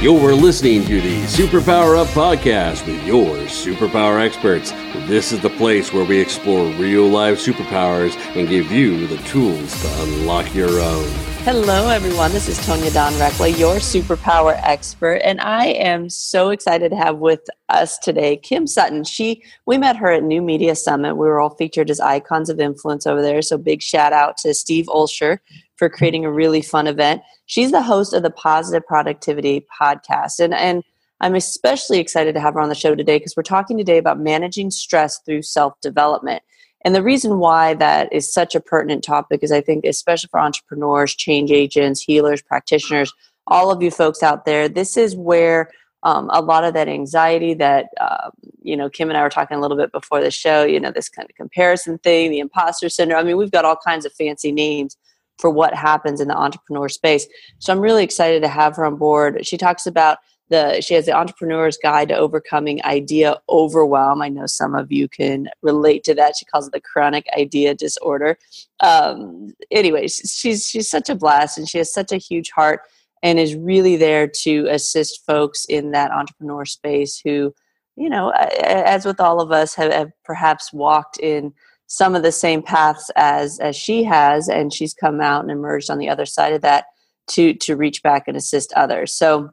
You're listening to the Superpower Up podcast with your superpower experts. This is the place where we explore real life superpowers and give you the tools to unlock your own. Hello, everyone. This is Tonya Dawn Recla, your superpower expert, and I am so excited to have with us today Kim Sutton. She, we met her at New Media Summit. We were all featured as icons of influence over there. So, big shout out to Steve Olsher for creating a really fun event. She's the host of the Positive Productivity podcast. And, and I'm especially excited to have her on the show today because we're talking today about managing stress through self development. And the reason why that is such a pertinent topic is I think, especially for entrepreneurs, change agents, healers, practitioners, all of you folks out there, this is where um, a lot of that anxiety that, uh, you know, Kim and I were talking a little bit before the show, you know, this kind of comparison thing, the imposter syndrome. I mean, we've got all kinds of fancy names for what happens in the entrepreneur space. So I'm really excited to have her on board. She talks about the she has the entrepreneur's guide to overcoming idea overwhelm. I know some of you can relate to that. She calls it the chronic idea disorder. Um, anyways, she's she's such a blast and she has such a huge heart and is really there to assist folks in that entrepreneur space who, you know, as with all of us, have, have perhaps walked in some of the same paths as as she has and she's come out and emerged on the other side of that to to reach back and assist others so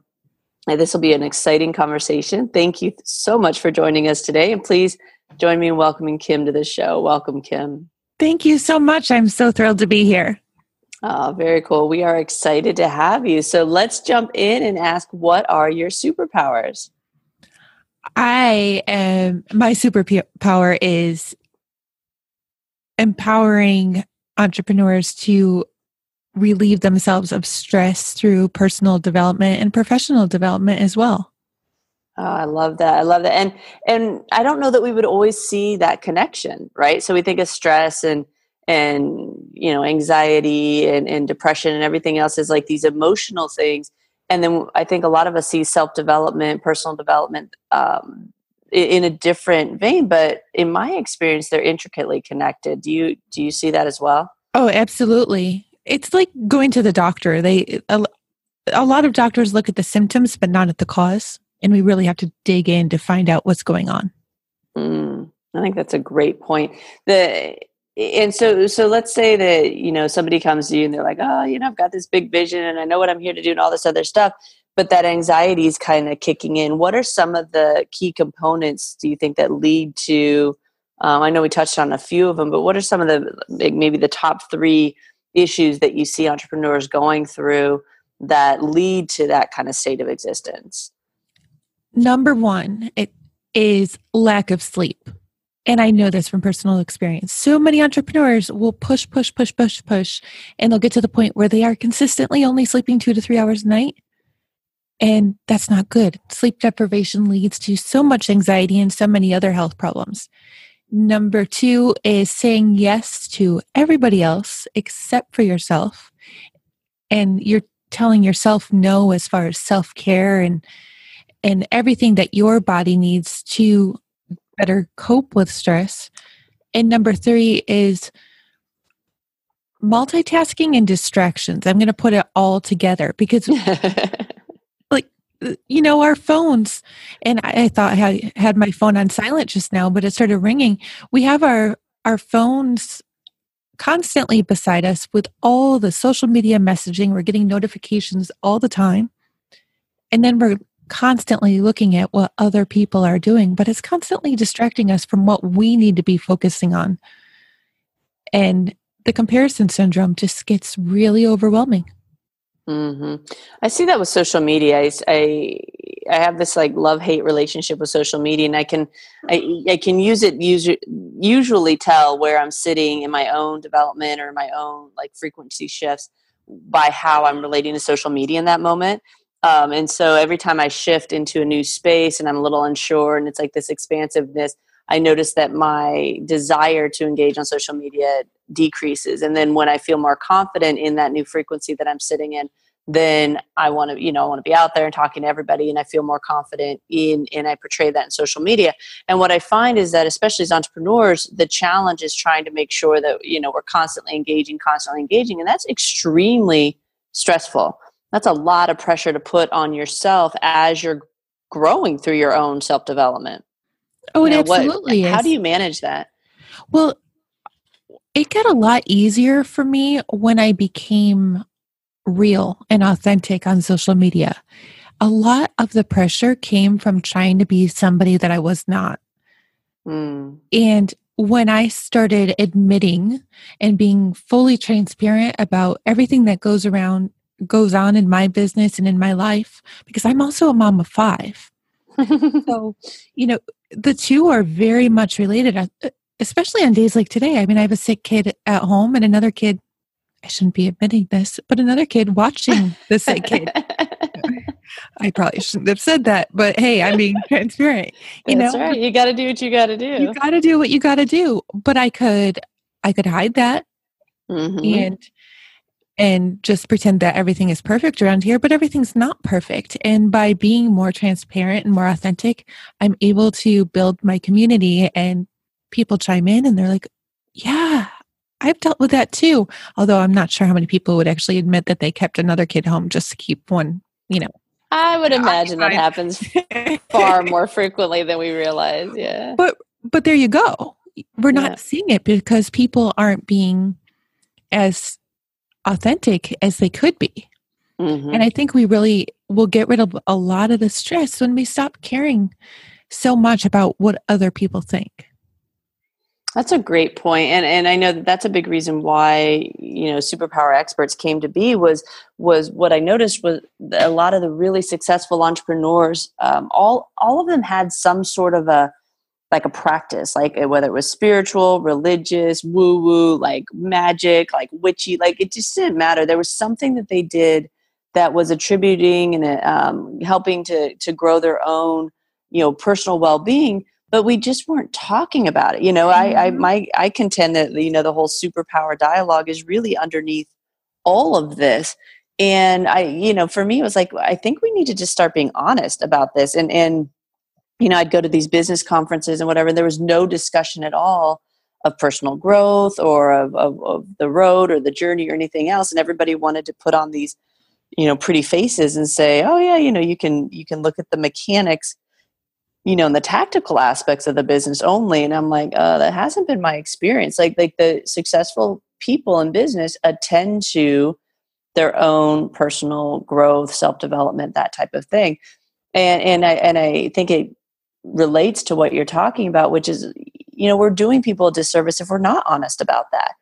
uh, this will be an exciting conversation thank you so much for joining us today and please join me in welcoming kim to the show welcome kim thank you so much i'm so thrilled to be here Oh, very cool. We are excited to have you. So let's jump in and ask what are your superpowers? I am my superpower is empowering entrepreneurs to relieve themselves of stress through personal development and professional development as well. Oh, I love that. I love that. And and I don't know that we would always see that connection, right? So we think of stress and and you know anxiety and, and depression and everything else is like these emotional things and then i think a lot of us see self-development personal development um, in a different vein but in my experience they're intricately connected. Do you do you see that as well? Oh absolutely. It's like going to the doctor. They a, a lot of doctors look at the symptoms but not at the cause and we really have to dig in to find out what's going on. Mm, i think that's a great point. The and so so let's say that you know somebody comes to you and they're like oh you know i've got this big vision and i know what i'm here to do and all this other stuff but that anxiety is kind of kicking in. What are some of the key components do you think that lead to? Um, I know we touched on a few of them, but what are some of the maybe the top three issues that you see entrepreneurs going through that lead to that kind of state of existence? Number one, it is lack of sleep. And I know this from personal experience. So many entrepreneurs will push, push, push, push, push, and they'll get to the point where they are consistently only sleeping two to three hours a night and that's not good. Sleep deprivation leads to so much anxiety and so many other health problems. Number two is saying yes to everybody else except for yourself. And you're telling yourself no as far as self care and and everything that your body needs to better cope with stress. And number three is multitasking and distractions. I'm going to put it all together because you know our phones. And i, thought i had my phone on silent just now but it started ringing. We have our our phones constantly beside us with all the social media messaging. We're getting notifications all the time. And then we're constantly looking at what other people are doing but it's constantly distracting us from what we need to be focusing on. And the comparison syndrome just gets really overwhelming Mm-hmm. I see that with social media. I, I, I have this like love hate relationship with social media, and I can I, I can use it usually usually tell where I'm sitting in my own development or my own like frequency shifts by how I'm relating to social media in that moment. Um, and so every time I shift into a new space and I'm a little unsure, and it's like this expansiveness, I notice that my desire to engage on social media decreases. And then when I feel more confident in that new frequency that I'm sitting in, then I want to, you know, I want to be out there and talking to everybody and I feel more confident in and I portray that in social media. And what I find is that especially as entrepreneurs, the challenge is trying to make sure that, you know, we're constantly engaging, constantly engaging. And that's extremely stressful That's a lot of pressure to put on yourself as you're growing through your own self development. Oh, it you know, absolutely what, How do you manage that? Well, it got a lot easier for me when I became real and authentic on social media. A lot of the pressure came from trying to be somebody that I was not. Mm. And when I started admitting and being fully transparent about everything that goes around goes on in my business and in my life because I'm also a mom of 5. so, you know, the two are very much related uh, especially on days like today. I mean, I have a sick kid at home and another kid I shouldn't be admitting this, but another kid watching the sick kid. I probably shouldn't have said that, but hey, I'm being transparent. You That's know, right. You got to do what you got to do. You got to do what you got to do. But I could, I could hide that, mm-hmm. and and just pretend that everything is perfect around here, but everything's not perfect. And by being more transparent and more authentic, I'm able to build my community, and people chime in, and they're like, "Yeah, I've dealt with that too. Although I'm not sure how many people would actually admit that they kept another kid home just to keep one, you know. I would imagine that happens far more frequently than we realize. Yeah. But but there you go. We're not yeah. seeing it because people aren't being as authentic as they could be. Mm-hmm. And I think we really will get rid of a lot of the stress when we stop caring so much about what other people think. That's a great point, and and I know that that's a big reason why you know superpower experts came to be was was what I noticed was a lot of the really successful entrepreneurs, um, all all of them had some sort of a like a practice, like uh, whether it was spiritual, religious, woo woo, like magic, like witchy, like it just didn't matter. There was something that they did that was attributing and um, helping to to grow their own you know personal well being but we just weren't talking about it. You know, mm-hmm. I, I mm-hmm. my I contend that you know the whole superpower dialogue is really underneath all of this. And I, you know, for me, it was like I think we need to just start being honest about this. And and you know, I'd go to these business conferences and whatever. And there was no discussion at all of personal growth or of, of, of the road or the journey or anything else. And everybody wanted to put on these, you know, pretty faces and say, "Oh yeah, you know, you can you can look at the mechanics." you know, and the tactical aspects of the business only. And I'm like, uh, that hasn't been my experience. Like, like the successful people in business attend to their own personal growth, self development, that type of thing. And and I and I think it relates to what you're talking about, which is, you know, we're doing people a disservice if we're not honest about that.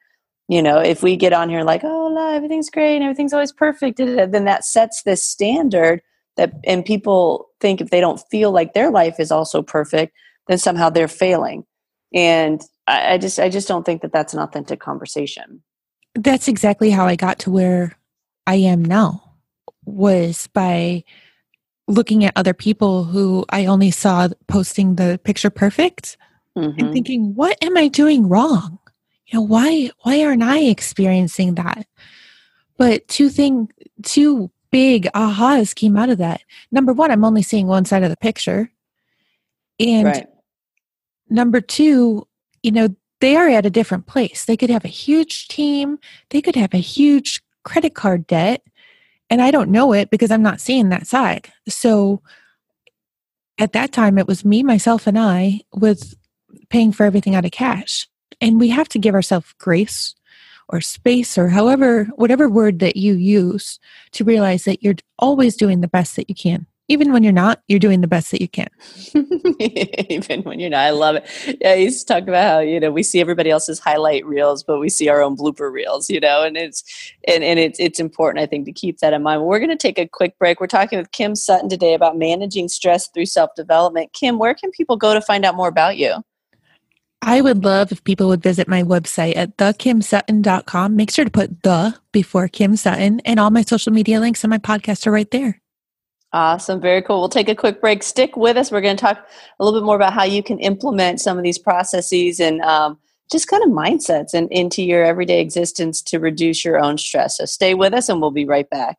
You know, if we get on here like, oh, everything's great and everything's always perfect, then that sets this standard that and people think if they don't feel like their life is also perfect then somehow they're failing and I, I just i just don't think that that's an authentic conversation that's exactly how i got to where i am now was by looking at other people who i only saw posting the picture perfect mm-hmm. and thinking what am i doing wrong you know why why aren't i experiencing that but two thing two big ahas came out of that. Number one, I'm only seeing one side of the picture. And right. number two, you know, they are at a different place. They could have a huge team, they could have a huge credit card debt. And I don't know it because I'm not seeing that side. So at that time, it was me, myself, and I with paying for everything out of cash. And we have to give ourselves grace or space or however, whatever word that you use to realize that you're always doing the best that you can. Even when you're not, you're doing the best that you can. Even when you're not. I love it. Yeah, I used to talk about how, you know, we see everybody else's highlight reels, but we see our own blooper reels, you know, and it's and, and it's it's important, I think, to keep that in mind. We're gonna take a quick break. We're talking with Kim Sutton today about managing stress through self-development. Kim, where can people go to find out more about you? I would love if people would visit my website at thekimsutton.com. Make sure to put the before Kim Sutton, and all my social media links and my podcast are right there. Awesome. Very cool. We'll take a quick break. Stick with us. We're going to talk a little bit more about how you can implement some of these processes and um, just kind of mindsets and into your everyday existence to reduce your own stress. So stay with us and we'll be right back.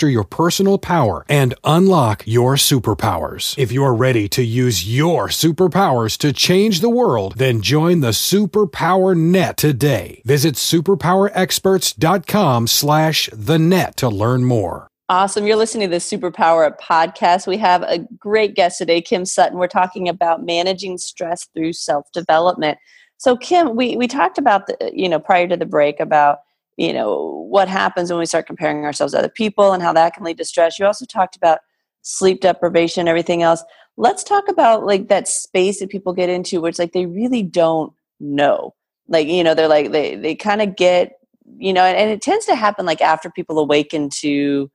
master your personal power and unlock your superpowers. If you're ready to use your superpowers to change the world, then join the Superpower Net today. Visit superpowerexperts.com slash the net to learn more. Awesome. You're listening to the Superpower Up podcast. We have a great guest today, Kim Sutton. We're talking about managing stress through self development. So, Kim, we, we talked about, the, you know, prior to the break about you know what happens when we start comparing ourselves to other people and how that can lead to stress. You also talked about sleep deprivation everything else. Let's talk about like that space that people get into where it's like they really don't know. Like you know they're like they they kind of get you know and, and, it tends to happen like after people awaken to you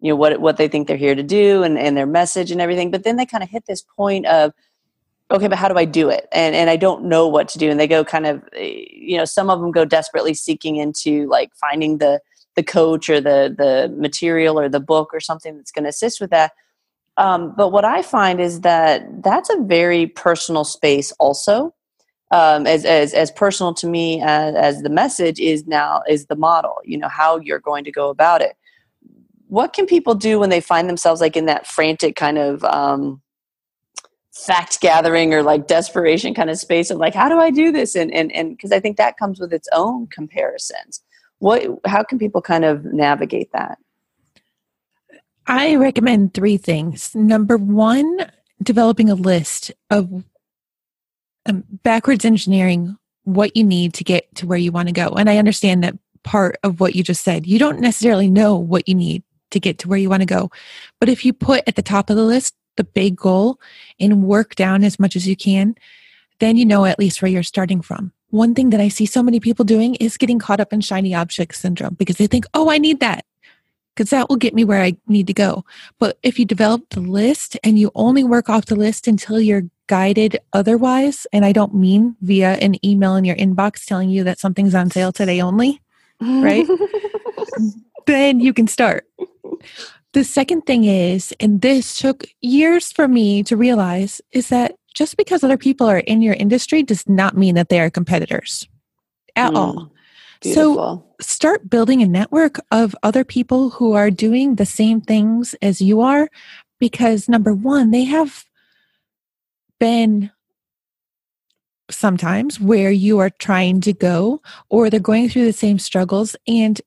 know what what they think they're here to do and and their message and everything but then they kind of hit this point of okay but how do i do it? And and i don't know what to do. And they go kind of eh, you know some of them go desperately seeking into like finding the the coach or the the material or the book or something that's going to assist with that. Um, but what i find is that that's a very personal space also. Um, as, as as personal to me as, as the message is now is the model you know how you're going to go about it. What can people do when they find themselves like in that frantic kind of um, fact gathering or like desperation kind of space of like how do i do this? And and and because i think that comes with its own comparisons. What how can people kind of navigate that? I recommend three things. Number one developing a list of um, backwards engineering what you need to get to where you want to go. And i understand that part of what you just said. You don't necessarily know what you need to get to where you want to go. But if you put at the top of the list the big goal and work down as much as you can, then you know at least where you're starting from. One thing that I see so many people doing is getting caught up in shiny object syndrome because they think, oh, I need that because that will get me where I need to go. But if you develop the list and you only work off the list until you're guided otherwise, and I don't mean via an email in your inbox telling you that something's on sale today only, right? then you can start. The second thing is, and this took years for me to realize, is that just because other people are in your industry does not mean that they are competitors at mm, all. Beautiful. So start building a network of other people who are doing the same things as you are because number one, they have been sometimes where you are trying to go or they're going through the same struggles and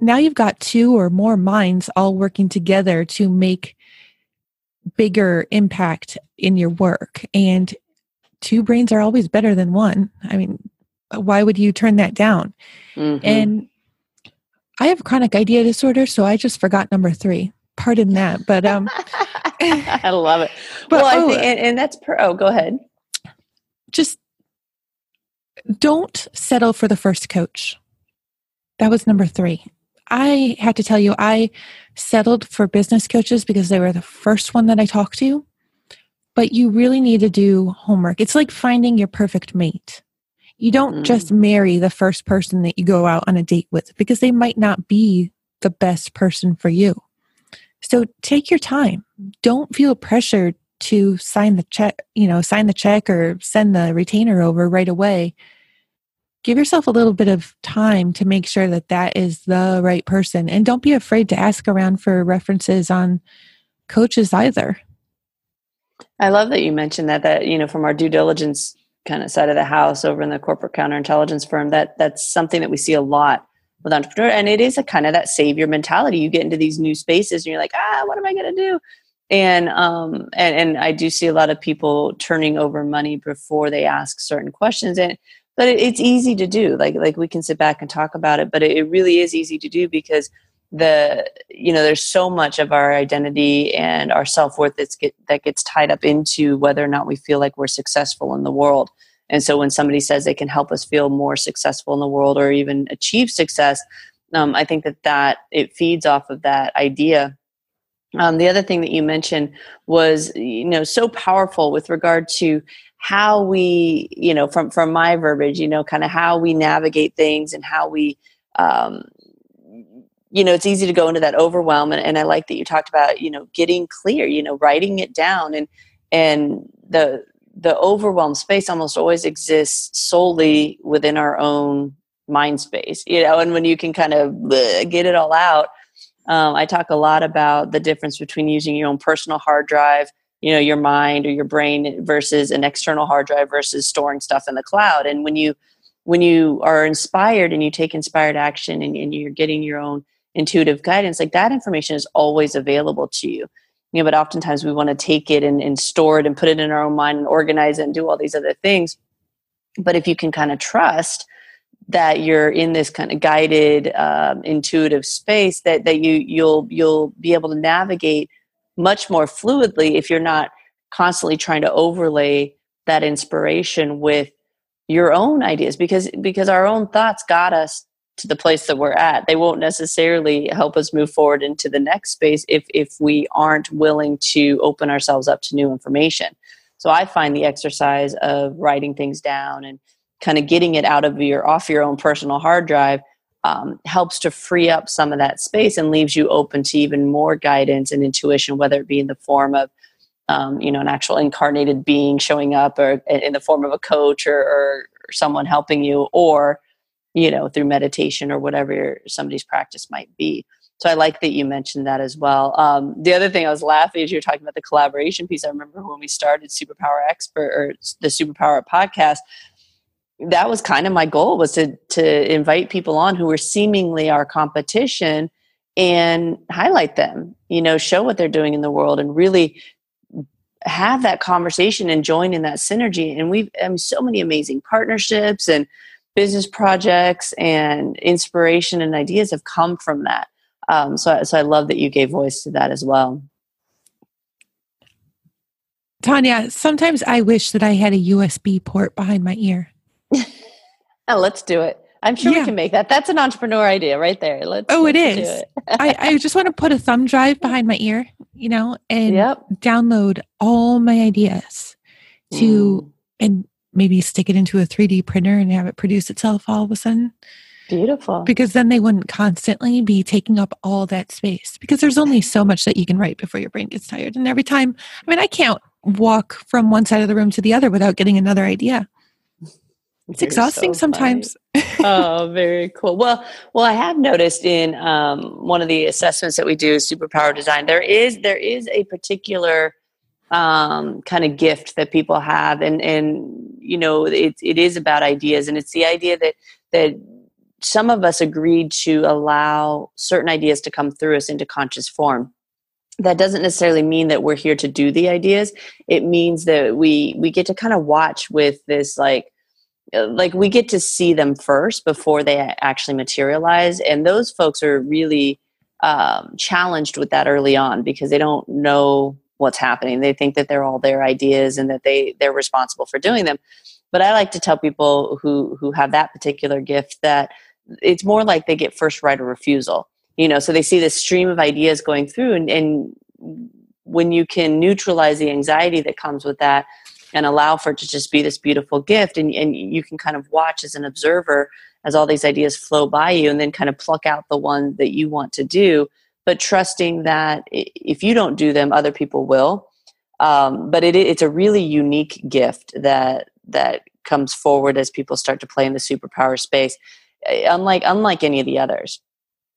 now you've got two or more minds all working together to make bigger impact in your work. And two brains are always better than one. I mean why would you turn that down? Mm-hmm. and i have chronic idea disorder so i just forgot number three. Pardon that but um i love it. But, well i oh, think and, and that's per oh go ahead. Just don't settle for the first coach that was number three. I had to tell you, I settled for business coaches because they were the first one that I talked to. But you really need to do homework. It's like finding your perfect mate. You don't mm. just marry the first person that you go out on a date with because they might not be the best person for you. So take your time. Don't feel pressured to sign the check, you know, sign the check or send the retainer over right away give yourself a little bit of time to make sure that that is the right person. And don't be afraid to ask around for references on coaches either. I love that you mentioned that that you know from our due diligence kind of side of the house over in the corporate counterintelligence firm that that's something that we see a lot with entrepreneur and it is a kind of that savior mentality. You get into these new spaces and you're like ah what am i going to do? And um and and i do see a lot of people turning over money before they ask certain questions and but it, it's easy to do like like we can sit back and talk about it but it, it really is easy to do because the you know there's so much of our identity and our self-worth that's get, that gets tied up into whether or not we feel like we're successful in the world. And so when somebody says they can help us feel more successful in the world or even achieve success um, i think that that it feeds off of that idea. Um, the other thing that you mentioned was, you know, so powerful with regard to how we, you know, from from my verbiage, you know, kind of how we navigate things and how we, um, you know, it's easy to go into that overwhelm. And, and I like that you talked about, you know, getting clear, you know, writing it down and and the the overwhelm space almost always exists solely within our own mind space, you know, and when you can kind of bleh, get it all out. Um, I talk a lot about the difference between using your own personal hard drive, you know, your mind or your brain versus an external hard drive versus storing stuff in the cloud. And when you when you are inspired and you take inspired action and, and you're getting your own intuitive guidance, like that information is always available to you you know but oftentimes we want to take it and, and store it and put it in our own mind and organize it and do all these other things but if you can kind of trust that you're in this kind of guided um, intuitive space that that you you'll you'll be able to navigate much more fluidly if you're not constantly trying to overlay that inspiration with your own ideas because because our own thoughts got us to the place that we're at. They won't necessarily help us move forward into the next space if if we aren't willing to open ourselves up to new information. So i find the exercise of writing things down and kind of getting it out of your off your own personal hard drive um, helps to free up some of that space and leaves you open to even more guidance and intuition whether it be in the form of um, you know an actual incarnated being showing up or in the form of a coach or, or someone helping you or you know through meditation or whatever somebody's practice might be. So i like that you mentioned that as well. Um, the other thing i was laughing as you were talking about the collaboration piece i remember when we started superpower expert or the superpower podcast that was kind of my goal was to to invite people on who were seemingly our competition and highlight them you know show what they're doing in the world and really have that conversation and join in that synergy and we've I mean, so many amazing partnerships and business projects and inspiration and ideas have come from that. Um, so, so I love that you gave voice to that as well. Tonya, sometimes I wish that I had a USB port behind my ear. Oh, let's do it. I'm sure yeah. we can make that. That's an entrepreneur idea right there. Let's. Oh, let's it is. It. I, I just want to put a thumb drive behind my ear, you know, and yep. download all my ideas to mm. and maybe stick it into a 3D printer and have it produce itself all of a sudden. Beautiful. Because then they wouldn't constantly be taking up all that space because there's only so much that you can write before your brain gets tired. And every time, I mean, I can't walk from one side of the room to the other without getting another idea. It's exhausting so sometimes. oh, very cool. Well, well, I have noticed in um, one of the assessments that we do, superpower design, there is there is a particular um, kind of gift that people have, and and you know it it is about ideas, and it's the idea that that some of us agreed to allow certain ideas to come through us into conscious form that doesn't necessarily mean that we're here to do the ideas it means that we we get to kind of watch with this like like we get to see them first before they actually materialize and those folks are really um, challenged with that early on because they don't know what's happening. They think that they're all their ideas and that they they're responsible for doing them. But I like to tell people who who have that particular gift that it's more like they get first right of refusal. You know, so they see this stream of ideas going through and, and when you can neutralize the anxiety that comes with that and allow for it to just be this beautiful gift and, and you can kind of watch as an observer as all these ideas flow by you and then kind of pluck out the one that you want to do but trusting that if you don't do them, other people will. Um, but it, it's a really unique gift that that comes forward as people start to play in the superpower space, eh, unlike unlike any of the others.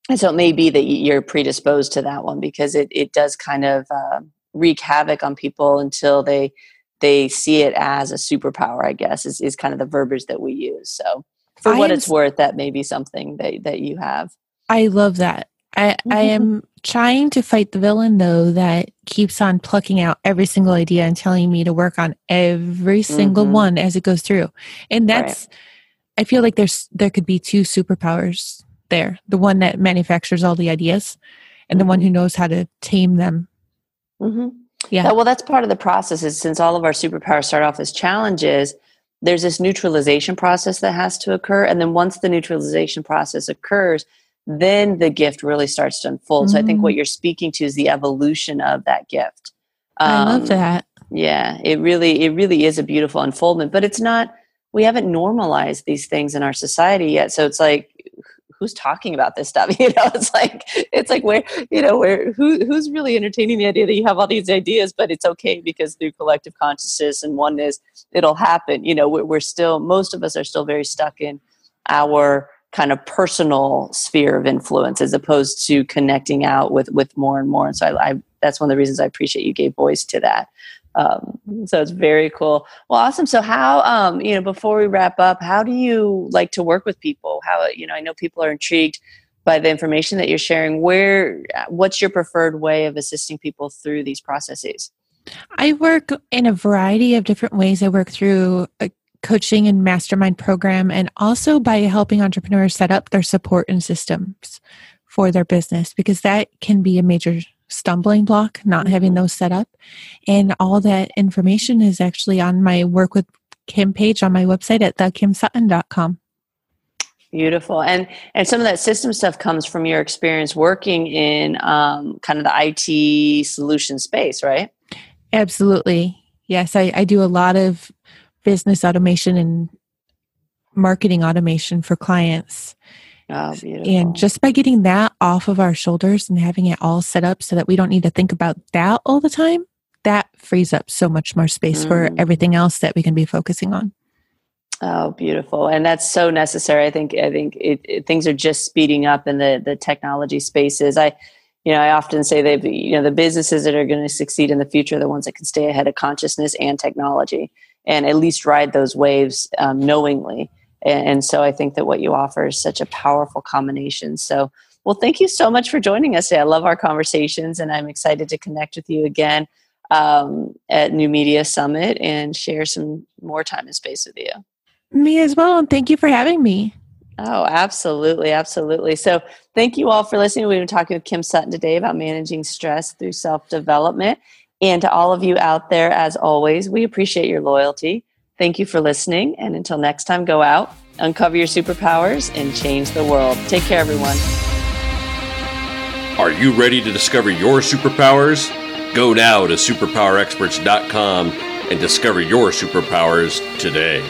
And so it may be that you're predisposed to that one because it it does kind of uh, wreak havoc on people until they they see it as a superpower. I guess is is kind of the verbiage that we use. So for I what it's worth, that may be something that that you have. I love that. I, I am trying to fight the villain though that keeps on plucking out every single idea and telling me to work on every single mm-hmm. one as it goes through. And that's right. I feel like there's there could be two superpowers there. The one that manufactures all the ideas and mm-hmm. the one mm-hmm. who knows how to tame them. Yeah. Well, that's part of the process is since all of our superpowers start off as challenges, there's this neutralization process that has to occur. And then once the neutralization process occurs, then the gift really starts to unfold. Mm-hmm. So I think what mm. you're speaking to is the evolution of that gift. Um, I love um, that. Yeah, it really, it really is a beautiful unfoldment, but it's not, we haven't normalized these things in our society yet. So it's like, who's talking about this stuff? You know, it's like, it's like where, you know, where, who, who's really entertaining the idea that you have all these ideas, but it's okay because through collective consciousness and oneness, it'll happen. You know, we're, we're still, most of us are still very stuck in our kind of personal sphere of influence as opposed to connecting out with with more and more and so I, I that's one of the reasons i appreciate you gave voice to that um, so it's very cool. Well awesome. So how um, you know before we wrap up how do you like to work with people? How you know i know people are intrigued by the information that you're sharing. Where what's your preferred way of assisting people through these processes? I work in a variety of different ways. I work through a coaching and mastermind program, and also by helping entrepreneurs set up their support and systems for their business, because that can be a major stumbling block, not mm-hmm. having those set up. And all that information is actually on my work with Kim page on my website at thekimsutton.com. Beautiful, and and some of that system stuff comes from your experience working in um, kind of the IT solution space, right? Absolutely, yes. I, I do a lot of business automation and marketing automation for clients. Oh, and just by getting that off of our shoulders and having it all set up so that we don't need to think about that all the time, that frees up so much more space mm. for everything else that we can be focusing on. Oh, beautiful, and that's so necessary. I think I think it, it, things are just speeding up in the the technology spaces. I, you know, I often say that you know the businesses that are going to succeed in the future are the ones that can stay ahead of consciousness and technology and at least ride those waves um, knowingly. And, and so I think that what you offer is such a powerful combination. So, well, thank you so much for joining us today. I love our conversations, and I'm excited to connect with you again um, at New Media Summit and share some more time and space with you. Me as well, and thank you for having me. Oh, absolutely, absolutely. So, thank you all for listening. We've been talking with Kim Sutton today about managing stress through self development. And to all of you out there, as always, we appreciate your loyalty. Thank you for listening. And until next time, go out, uncover your superpowers, and change the world. Take care, everyone. Are you ready to discover your superpowers? Go now to superpowerexperts.com and discover your superpowers today.